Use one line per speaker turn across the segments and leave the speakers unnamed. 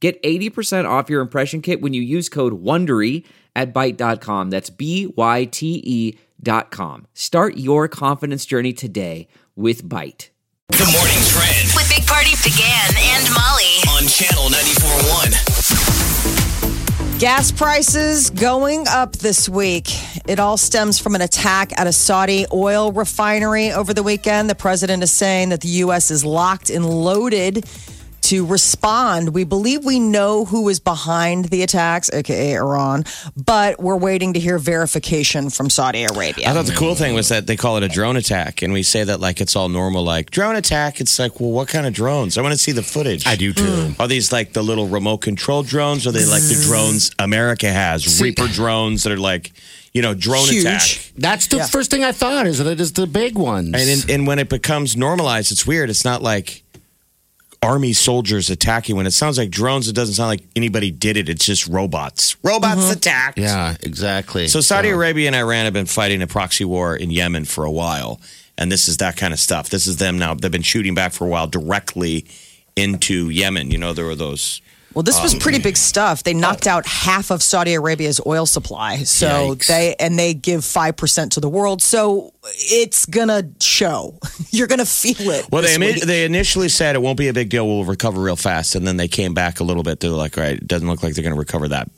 Get 80% off your impression kit when you use code WONDERY at Byte.com. That's B Y T E dot com. Start your confidence journey today with Byte.
The morning trend
With Big Party began and Molly.
on channel 94.1.
Gas prices going up this week. It all stems from an attack at a Saudi oil refinery over the weekend. The president is saying that the U.S. is locked and loaded to respond. We believe we know who is behind the attacks, aka Iran, but we're waiting to hear verification from Saudi Arabia.
I thought the cool thing was that they call it a drone attack, and we say that like it's all normal, like drone attack. It's like, well, what kind of drones? I want to see the footage. I do too. Mm. Are these like the little remote control drones? Or are they like the mm. drones America has, Reaper drones that are like, you know, drone
Huge.
attack?
That's the first thing I thought is that it is the big ones.
And in, and when it becomes normalized, it's weird. It's not like army soldiers attacking. When it sounds like drones, it doesn't sound like anybody did it. It's just robots. Robots mm-hmm. attack.
yeah, exactly.
So Saudi Arabia and Iran have been fighting a proxy war in Yemen for a while, and this is that kind of stuff. This is them now. They've been shooting back for a while directly into Yemen. You know, there were those.
Well, this was um, pretty big stuff. They knocked oh. out half of Saudi Arabia's oil supply. So
Yikes.
they and they give 5% to the world. So it's going to show. You're going to feel it.
Well, they
week.
they initially said it won't be a big deal. We'll recover real fast, and then they came back a little bit. They're like, all right, it doesn't look like they're going to recover that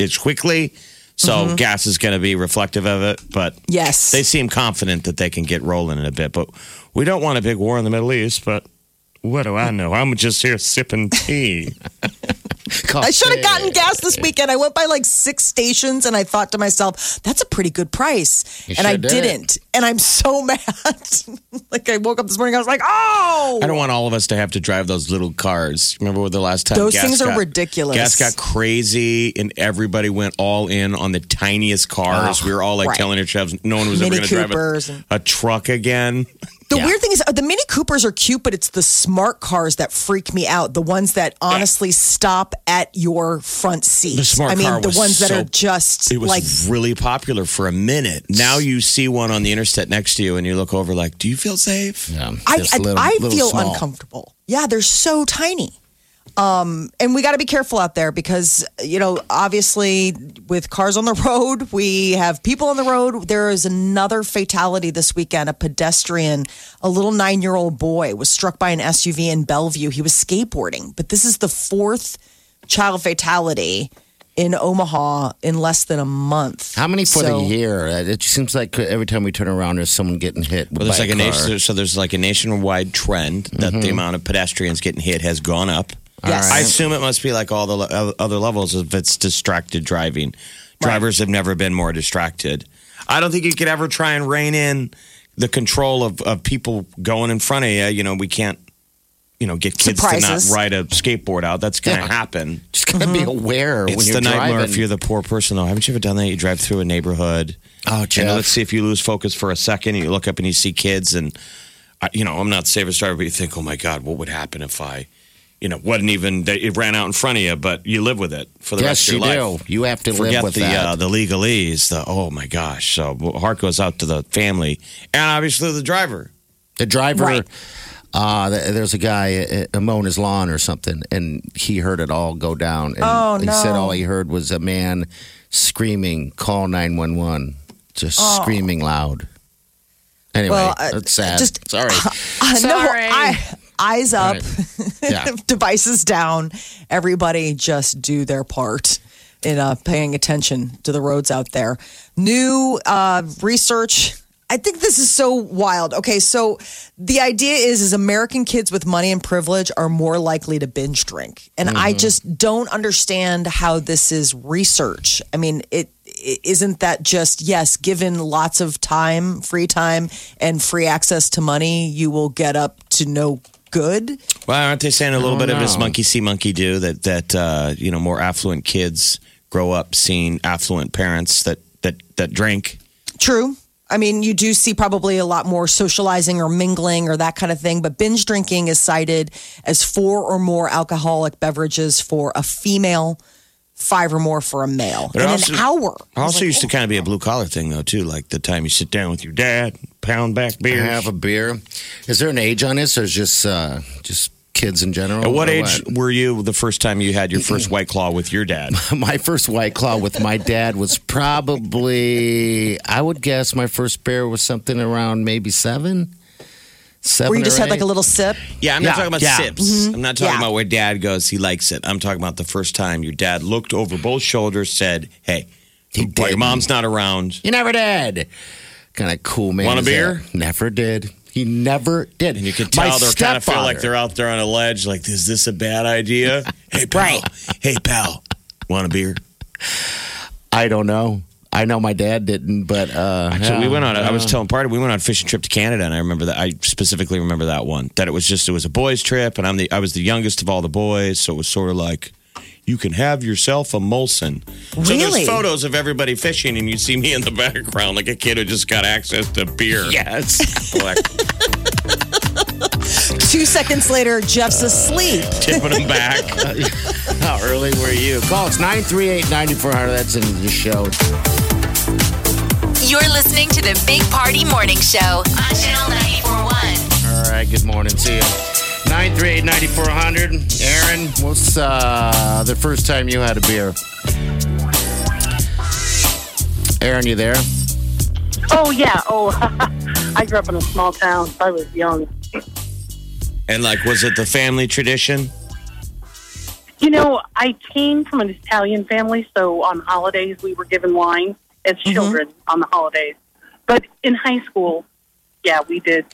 as quickly. So mm-hmm. gas is going to be reflective of it, but
Yes.
they seem confident that they can get rolling in a bit. But we don't want a big war in the Middle East. But what do I know? I'm just here sipping tea.
I should have gotten gas this weekend. I went by like six stations and I thought to myself, that's a pretty good price.
You
and I
did.
didn't. And I'm so mad. like I woke up this morning, I was like, oh.
I don't want all of us to have to drive those little cars. Remember what the last time
Those
gas
things are
got-
ridiculous.
Gas got crazy, and everybody went all in on the tiniest cars. we were all like
right.
telling ourselves no one was
Mini
ever going to
Coopers
drive
and-
a, a truck again.
The weird thing is, uh, the Mini Coopers are cute, but it's the smart cars that freak me out. The ones that honestly stop at your front seat.
The smart
I mean,
car
the
was
ones that
so-
are just
It was
like
really popular for a minute. Now you see one on the interstate next to you, and you look over like, "Do you feel safe?"
Yeah,
I, I,
little-
I
little
feel
small.
uncomfortable. Yeah, they're so tiny. Um, and we got to be careful out there because, you know, obviously with cars on the road, we have people on the road. There is another fatality this weekend. A pedestrian, a little nine year old boy, was struck by an SUV in Bellevue. He was skateboarding, but this is the fourth child fatality in Omaha in less than a month.
How many for
So-
the year? Uh, It seems like every time we turn around, there's someone getting hit.
Well, there's
by
like a
car.
nation, so there's like a nationwide trend that the amount of pedestrians getting hit has gone up.
Yes.
I assume it must be like all the le- other levels if it's distracted driving. Drivers have never been more distracted. I don't think you could ever try and rein in the control of, of people going in front of you. You know, we can't, you know, get kids
Surprises.
to not ride a skateboard out. That's going to
Yeah.
happen.
Just gotta be mm-hmm. aware when
It's
you're
the nightmare if you're the poor person, though. Haven't you ever done that? You drive through a neighborhood.
Oh,
And let's see if you lose focus for a second. And you look up and you see kids, and I, you know I'm not the safest driver, but you think, oh my god, what would happen if I, you know, wasn't even it ran out in front of you, but you live with it for the
yes,
rest of
you
your
do.
life.
You have to
Forget
live with
the
that.
Uh, the legalese. The oh my gosh. So heart goes out to the family and obviously the driver.
The driver,
Right.
uh, there's a guy uh, mowing his lawn or something, and he heard it all go down. And
Oh,
he said all he heard was a man screaming, "Call 911!" Just screaming loud. Anyway,
Well, uh,
that's sad.
just-
Sorry.
Uh, no,
Sorry.
I, eyes up,
Yeah.
devices down. Everybody just do their part in uh, paying attention to the roads out there. New uh, research. I think this is so wild. Okay, so the idea is is American kids with money and privilege are more likely to binge drink. And I just don't understand how this is research. I mean, it isn't that just yes, given lots of time, free time and free access to money, you will get up to no good.
Well, aren't they saying a little bit of this monkey see, monkey do that that uh, you know more affluent kids grow up seeing affluent parents that that that drink.
True. I mean, you do see probably a lot more socializing or mingling or that kind of thing, but binge drinking is cited as four or more alcoholic beverages for a female, five or more for a male
But
in
also-
an hour.
It also used to kind of be a blue collar thing though too, like the time you sit down with your dad, pound back beers.
Have a beer. Is there an age on this, or is just uh, just kids in general?
At what
or
age were you the first time you had your first white claw with your dad?
my first white claw with my dad was probably I would guess my first beer was something around maybe seven. Seven.
Where you
or
just had like a little sip.
Yeah, I'm not
Yeah,
talking about
yeah.
sips. I'm not talking
Yeah.
about where dad goes, he likes it. I'm talking about the first time your dad looked over both shoulders, said, Hey,
He
your mom's not around.
You never did. Kind of cool man.
Want a beer?
that. Never did. He never did.
And you can
My
tell they're kind of feel like they're out there on a ledge, like, is this a bad idea? hey, pal. Hey, pal. Want a beer?
I don't know. I know my dad didn't, but uh,
Actually, we went on. I was
yeah.
telling party we went on a fishing trip to Canada, and I remember that. I specifically remember that one. That it was just it was a boys' trip, and I'm the I was the youngest of all the boys, so it was sort of like you can have yourself a Molson. So
Really?
there's photos of everybody fishing, and you see me in the background, like a kid who just got access to beer.
Yes.
Two seconds later, Jeff's uh, asleep.
tipping him back.
How early were you? Call us 938 9400. That's in the show.
You're listening to the Big Party Morning Show on Channel 941.
All right. Good morning. See you. 938 9400. Aaron, what's uh, the first time you had a beer? Aaron, you there?
Oh yeah. Oh, I grew up in a small town. So I was young.
and like, was it the family tradition?
You know, I came from an Italian family, so on holidays we were given wine as children on the holidays. But in high school, yeah, we did.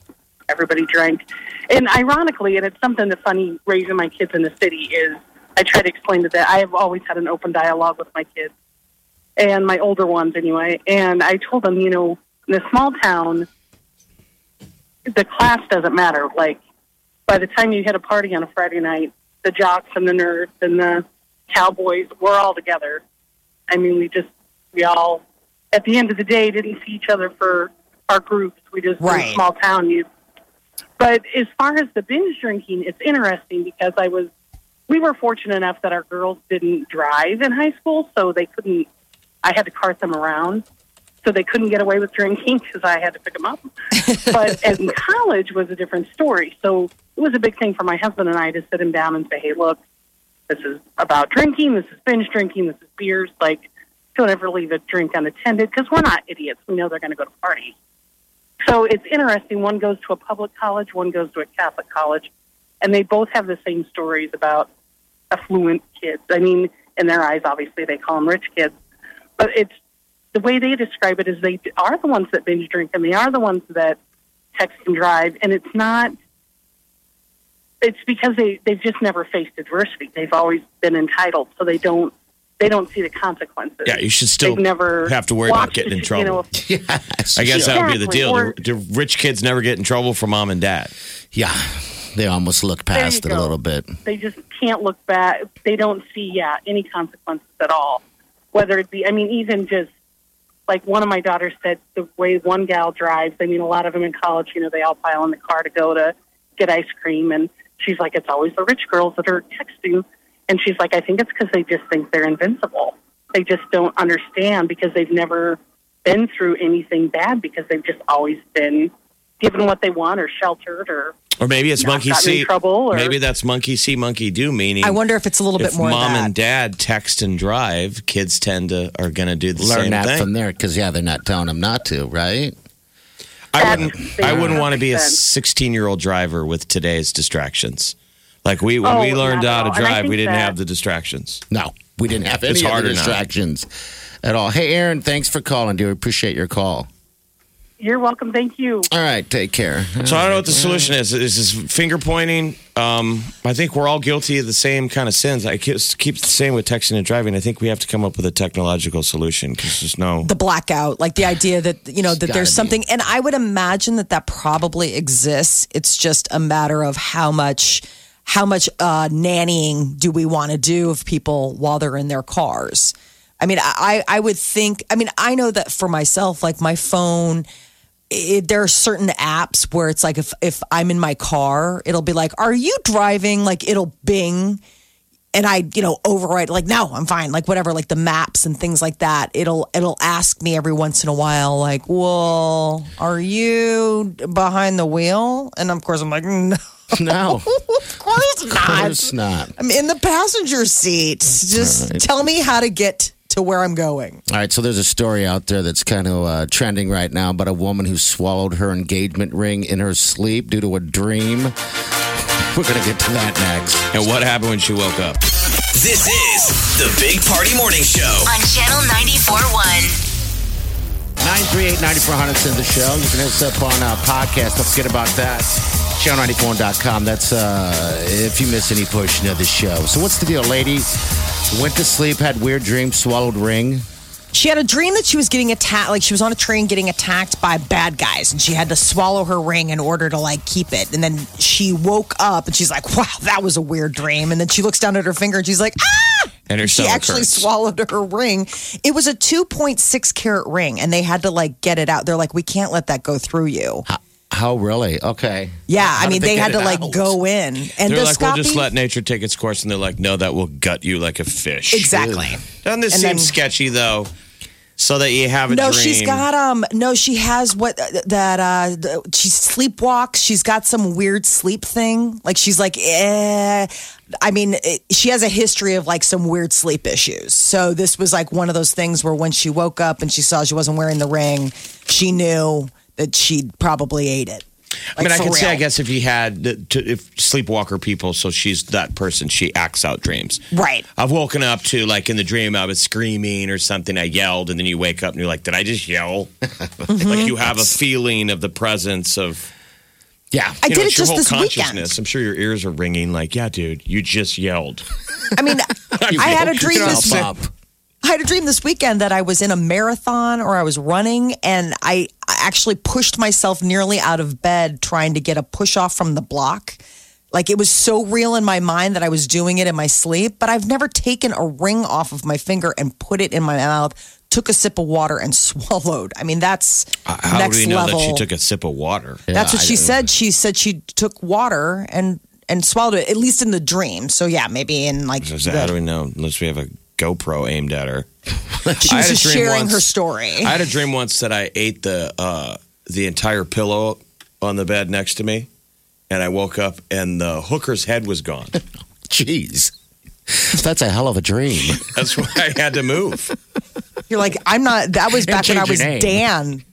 Everybody drank, and ironically, and it's something that's funny raising my kids in the city is I try to explain to that I have always had an open dialogue with my kids and my older ones anyway. And I told them, you know, in a small town, the class doesn't matter. Like by the time you hit a party on a Friday night, the jocks and the nerds and the cowboys, we're all together. I mean, we just, we all, at the end of the day, didn't see each other for our groups. We just, in a small town, you. But as far as the binge drinking, it's interesting because I was, we were fortunate enough that our girls didn't drive in high school, so they couldn't, I had to cart them around. So they couldn't get away with drinking because I had to pick them up. but in college was a different story. So it was a big thing for my husband and I to sit him down and say, "Hey, look, this is about drinking. This is binge drinking. This is beers. Like, don't ever leave a drink unattended because we're not idiots. We know they're going to go to parties." So it's interesting. One goes to a public college, one goes to a Catholic college, and they both have the same stories about affluent kids. I mean, in their eyes, obviously, they call them rich kids, but it's the way they describe it is they are the ones that binge drink and they are the ones that text and drive, and it's not. It's because they they've just never faced adversity. They've always been entitled, so they don't they don't see the consequences.
Yeah, you should still
They've never
have to worry about
watched
getting in trouble.
You know,
Yes.
I guess that would be the deal.
or-
the, the rich kids never get in trouble for mom and dad.
Yeah. They almost look past it a little bit.
they just can't look back. They don't see, yeah, any consequences at all. Whether it be, I mean, even just like one of my daughters said, the way one gal drives. I mean, a lot of them in college, you know, they all pile in the car to go to get ice cream, and she's like, it's always the rich girls that are texting, and she's like, I think it's because they just think they're invincible. They just don't understand because they've never been through anything bad because they've just always been given what they want or sheltered or
Or maybe it's
Not
monkey see.
trouble, or-
maybe that's monkey see, monkey do. Meaning,
I wonder if it's a little bit more
mom
that.
and dad text and drive, kids tend to are going to do the
Learn
same
that
thing.
from there because, yeah, they're not telling them not to, right?
I wouldn't. I wouldn't want to be a 16 year old driver with today's distractions. Like we when
Oh,
we learned how to
all. And I
drive, we didn't
that-
have the distractions.
No, we didn't have any
It's
of the
harder now.
distractions at all. Hey, Aaron, thanks for calling, dear. Appreciate your call.
You're welcome. Thank you.
All right, take care.
So I don't know what the solution is. Is this finger pointing? Um, I think we're all guilty of the same kind of sins. I keep keep the same with texting and driving. I think we have to come up with a technological solution because there's no.
the blackout, like the idea that you know that there's
be.
something, and I would imagine that that probably exists. It's just a matter of how much how much uh, nannying do we want to do of people while they're in their cars. I mean, I I would think. I mean, I know that for myself, like my phone. It, there are certain apps where it's like if if I'm in my car, it'll be like, "Are you driving?" Like it'll bing, and I, you know, override like, no, I'm fine, like whatever, like the maps and things like that. It'll it'll ask me every once in a while, like, well, are you behind the wheel? And of course, I'm like, no,
No,
of course
of
not.
course not.
I'm in the passenger seat. Just tell me how to get to where I'm going.
All right, so there's a story out there that's kind of uh, trending right now about a woman who swallowed her engagement ring in her sleep due to a dream. We're going to get to that next.
And what happened when she woke up?
This is the Big Party Morning Show.
On Channel 94.1.
938-9400 is the show. You can hit us up on uh, podcast. Don't forget about that. Channel94.com. That's uh, if you miss any portion of the show. So what's the deal, lady? Went to sleep, had weird dreams, swallowed ring.
She had a dream that she was getting attacked, like she was on a train getting attacked by bad guys, and she had to swallow her ring in order to like keep it. And then she woke up and she's like, "Wow, that was a weird dream." And then she looks down at her finger and she's like, "Ah!"
And her
she actually
hurts.
swallowed her ring. It was a 2.6 carat ring, and they had to like get it out. They're like, "We can't let that go through you."
How really? Okay.
Yeah,
How
I mean,
did
they, had to
it
like go in.
And they're
Endoscopy.
like, we'll just let nature take its course, and they're like, no, that will gut you like a fish.
exactly.
Doesn't this
And
seem
then-
sketchy though? So that you have a
No,
dream.
she's got um. No, she has what that uh. the- She sleepwalks. She's got some weird sleep thing. Like she's like, eh. I mean, it, she has a history of like some weird sleep issues. So this was like one of those things where when she woke up and she saw she wasn't wearing the ring, she knew that she'd probably ate it.
I mean, I could say, I guess, if you had the- to, if sleepwalker people, so she's that person, she acts out dreams.
Right.
I've woken up to like in the dream, I was screaming or something. I yelled, and then you wake up and you're like, "Did I just yell?"
Mm-hmm.
Like you have a feeling of the presence of.
Yeah.
I did
know,
it just this
consciousness.
weekend.
I'm sure your ears are ringing. Like, yeah, dude, you just yelled.
I mean, I had a dream this
up.
I had a dream this weekend that I was in a marathon or I was running and I I actually pushed myself nearly out of bed trying to get a push off from the block. Like it was so real in my mind that I was doing it in my sleep, but I've never taken a ring off of my finger and put it in my mouth, took a sip of water and swallowed. I mean, that's
How
next
do we know
level.
that she took a sip of water?
that's what
I
she
don't-
said. She said she took water and and swallowed it, at least in the dream. So yeah, maybe in like
So
the-
how do we know? Unless we have a GoPro aimed at her.
she was just sharing
once-
her story.
I had a dream once that I ate the uh, the entire pillow on the bed next to me, and I woke up and the hooker's head was gone.
Jeez. That's a hell of a dream.
That's why I had to move.
You're like, I'm not. That was back when I was. Dan.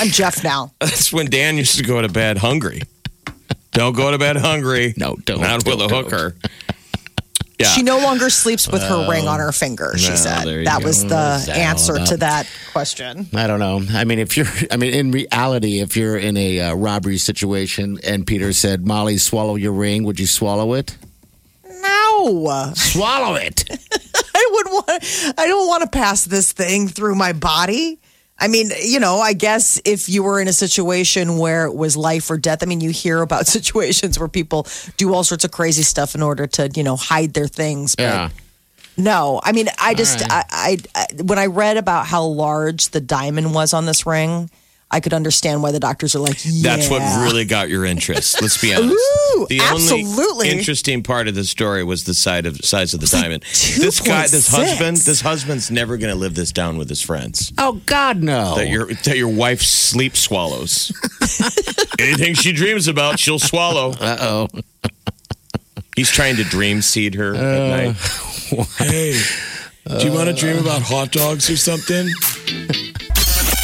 I'm Jeff now.
That's when Dan used to go to bed hungry. Don't go to bed hungry.
No, don't,
Not with a
don't, don't.
Yeah.
She no longer sleeps with her ring on her finger. She
well,
said that
go.
was the
What's that all
answer to that question.
I don't know. I mean, if you're, I mean, in reality, if you're in a uh, robbery situation and Peter said, Molly, swallow your ring, would you swallow it?
No,
Swallow it.
I would want. I don't want to pass this thing through my body. I mean, you know, I guess if you were in a situation where it was life or death, I mean, you hear about situations where people do all sorts of crazy stuff in order to, you know, hide their things. But
Yeah.
No, I mean, I just,
right.
I, I, I, when I read about how large the diamond was on this ring, I could understand why the doctors are like, yeah.
That's what really got your interest. Let's be honest.
Ooh,
the
absolutely.
only interesting part of the story was the side of size of the diamond. This guy, this
2.6.
husband, this husband's never going to live this down with his friends.
Oh, God, no.
That your that your wife sleep swallows. Anything she dreams about, she'll swallow.
Uh oh.
He's trying to dream seed her at night. Hey, do you want to dream about hot dogs or something?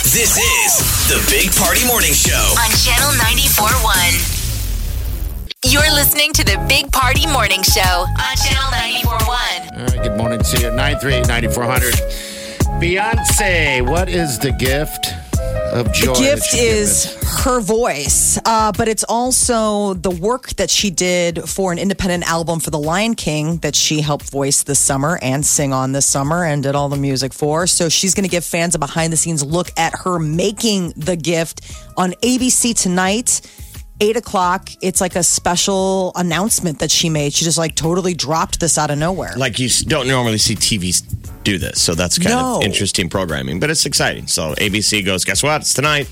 This is the Big Party Morning Show.
On Channel 94.1. You're listening to the Big Party Morning Show on Channel 94.1.
All right, good morning to you. 938 9400. Beyonce, what is the gift? Of joy.
The gift is her voice, uh, but it's also the work that she did for an independent album for The Lion King that she helped voice this summer and sing on this summer and did all the music for. So she's going to give fans a behind the scenes look at her making the gift on ABC tonight. Eight o'clock. It's like a special announcement that she made. She just like totally dropped this out of nowhere.
Like you don't normally see TVs do this, so that's kind
No.
of interesting programming, but it's exciting. So ABC goes, guess what? It's tonight.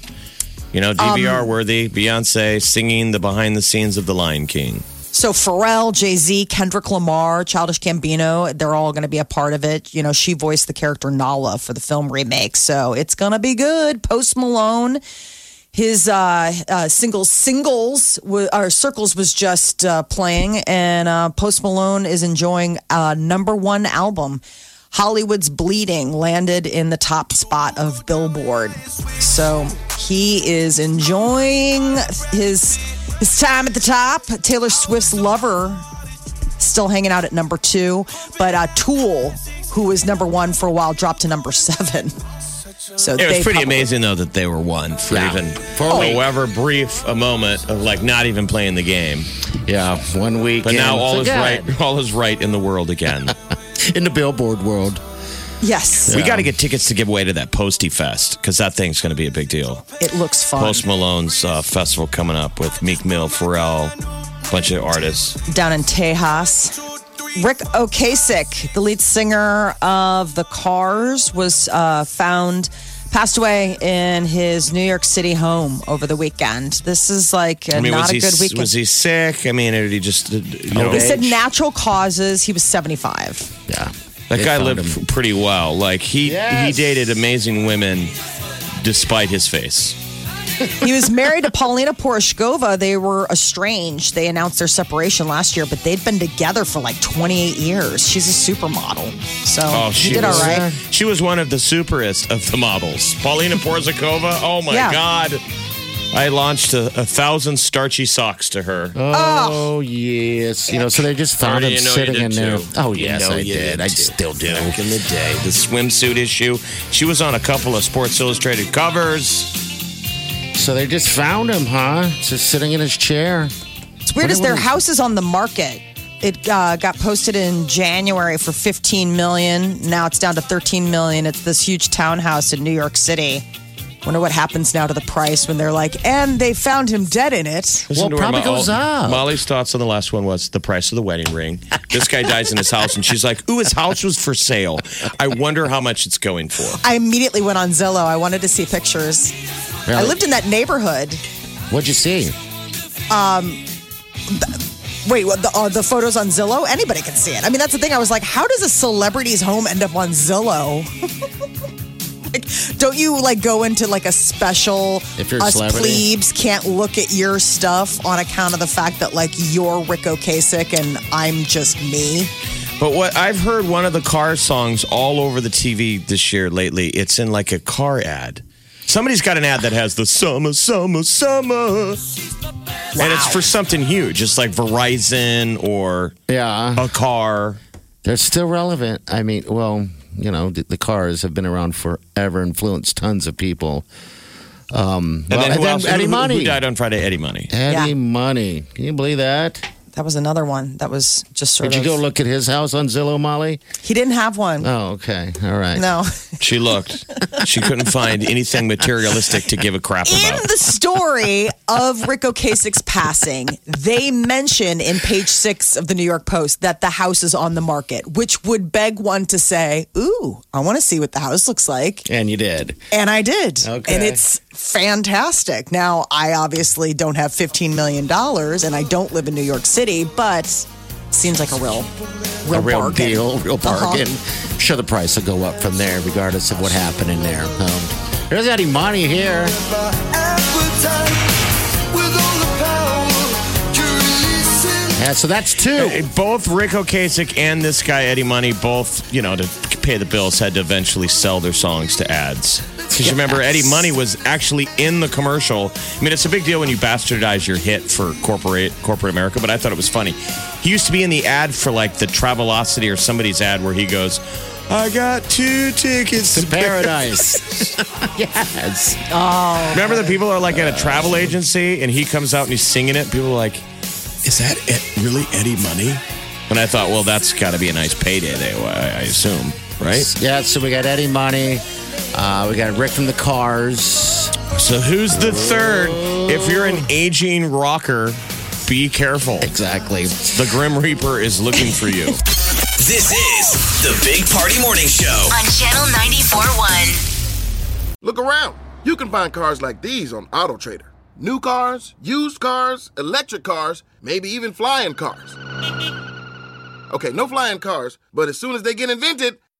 You know, DVR
Um,
worthy. Beyonce singing the behind the scenes of The Lion King.
So Pharrell, Jay Z, Kendrick Lamar, Childish Gambino, they're all going to be a part of it. You know, she voiced the character Nala for the film remake, so it's going to be good. Post Malone, his uh, uh, singles singles w- or circles was just uh, playing, and uh, Post Malone is enjoying a number one album. Hollywood's Bleeding landed in the top spot of Billboard. So he is enjoying his his time at the top. Taylor Swift's Lover still hanging out at number two, but uh, Tool, who was number one for a while, dropped to number seven. So
It was pretty
probably-
amazing though that they were one for
Yeah.
even
For a week.
however brief a moment of like not even playing the game.
Yeah, one week.
But now all is
good.
right. All is right in the world again.
in the Billboard world.
Yes,
We got to get tickets to give away to that Posty Fest because that thing's going to be a big deal.
it looks fun.
Post Malone's uh, festival coming up with Meek Mill, Pharrell, bunch of artists.
down in Tejas. Ric Ocasek, the lead singer of the Cars, was uh, found passed away in his New York City home over the weekend. This is like a,
I mean,
not a
he
good weekend.
was he sick? I mean, did he just uh, you know?
they said natural causes. He was 75.
Yeah.
That
They
guy lived
him.
pretty well. Like he he dated amazing women despite his face.
He was married to Paulina Porizkova. They were estranged. They announced their separation last year, but they'd been together for like 28 years. She's a supermodel. So
Oh,
she
she
did all
was,
right.
She was one of the superest of the models. Paulina Porizkova. Oh my
Yeah.
God! I launched a, a thousand starchy socks to her.
Oh, oh. yes. You know, so they just found
Already
him
you know
sitting
did
in there.
too.
Oh,
You
yes,
know
I did.
did
I still do.
Back in the day, the swimsuit issue. She was on a couple of Sports Illustrated covers.
So they just found him, huh? Just sitting in his chair.
It's weird is their house is on the market. It uh, got posted in January for 15 million. Now it's down to 13 million. It's this huge townhouse in New York City. Wonder what happens now to the price when they're like, and they found him dead in it.
Listen
Well,
to where
probably goes up.
Molly's thoughts on the last one was the price of the wedding ring. This guy dies in his house, and she's like, "Ooh, his house was for sale. I wonder how much it's going for."
I immediately went on Zillow. I wanted to see pictures. I lived in that neighborhood.
What'd you see?
Um, Wait, what, the, uh, the photos on Zillow? Anybody can see it. I mean, that's the thing. I was like, how does a celebrity's home end up on Zillow? like, don't you like go into like a special?
If you're
us plebes can't look at your stuff on account of the fact that like you're Ric Ocasek and I'm just me.
But what I've heard one of the car songs all over the TV this year lately, it's in like a car ad. Somebody's got an ad that has the summer, summer, summer. And it's for something huge. It's like Verizon or
Yeah.
a car.
They're still relevant. I mean, well, you know, the, the cars have been around forever, influenced tons of people. Um,
And
well,
then who else?
Eddie
who, who-
Money.
Who died on Friday? Eddie Money.
Eddie
Yeah.
Money. Can you believe that?
That was another one. That was just sort
Did you go look at his house on Zillow, Molly?
He didn't have one.
Oh, okay. All right.
No.
She looked. she couldn't find anything materialistic to give a crap about.
In
about.
the story of Ric Ocasek's passing, they mention in page six of the New York Post that the house is on the market, which would beg one to say, Ooh, I want to see what the house looks like.
And you did.
And I did.
Okay.
And it's fantastic. Now, I obviously don't have $15 million and I don't live in New York City, but seems like a real, real,
a real
bargain.
deal, real
Uh-huh.
bargain. Sure, the price will go up from there, regardless of what happened in there. Um, there's Eddie Money here. Yeah, so that's two.
Both Ric Ocasek and this guy Eddie Money, both you know, to pay the bills, had to eventually sell their songs to ads. Because you remember, Eddie Money was actually in the commercial. I mean, it's a big deal when you bastardize your hit for corporate corporate America, but I thought it was funny. He used to be in the ad for like the Travelocity or somebody's ad where he goes, I got two tickets
to paradise. yes.
Oh,
Remember the people are like at a travel agency and he comes out and he's singing it. People are like, "Is that Ed- really Eddie Money?" And I thought, well, that's got to be a nice payday. They, I I assume, right?
Yeah, so we got Eddie Money. Uh, we got Ric from the Cars.
So who's the third? If you're an aging rocker, be careful.
Exactly.
The Grim Reaper is looking for you.
This is the Big Party Morning Show.
On Channel 94.1.
Look around. You can find cars like these on AutoTrader. New cars, used cars, electric cars, maybe even flying cars. Okay, no flying cars, but as soon as they get invented,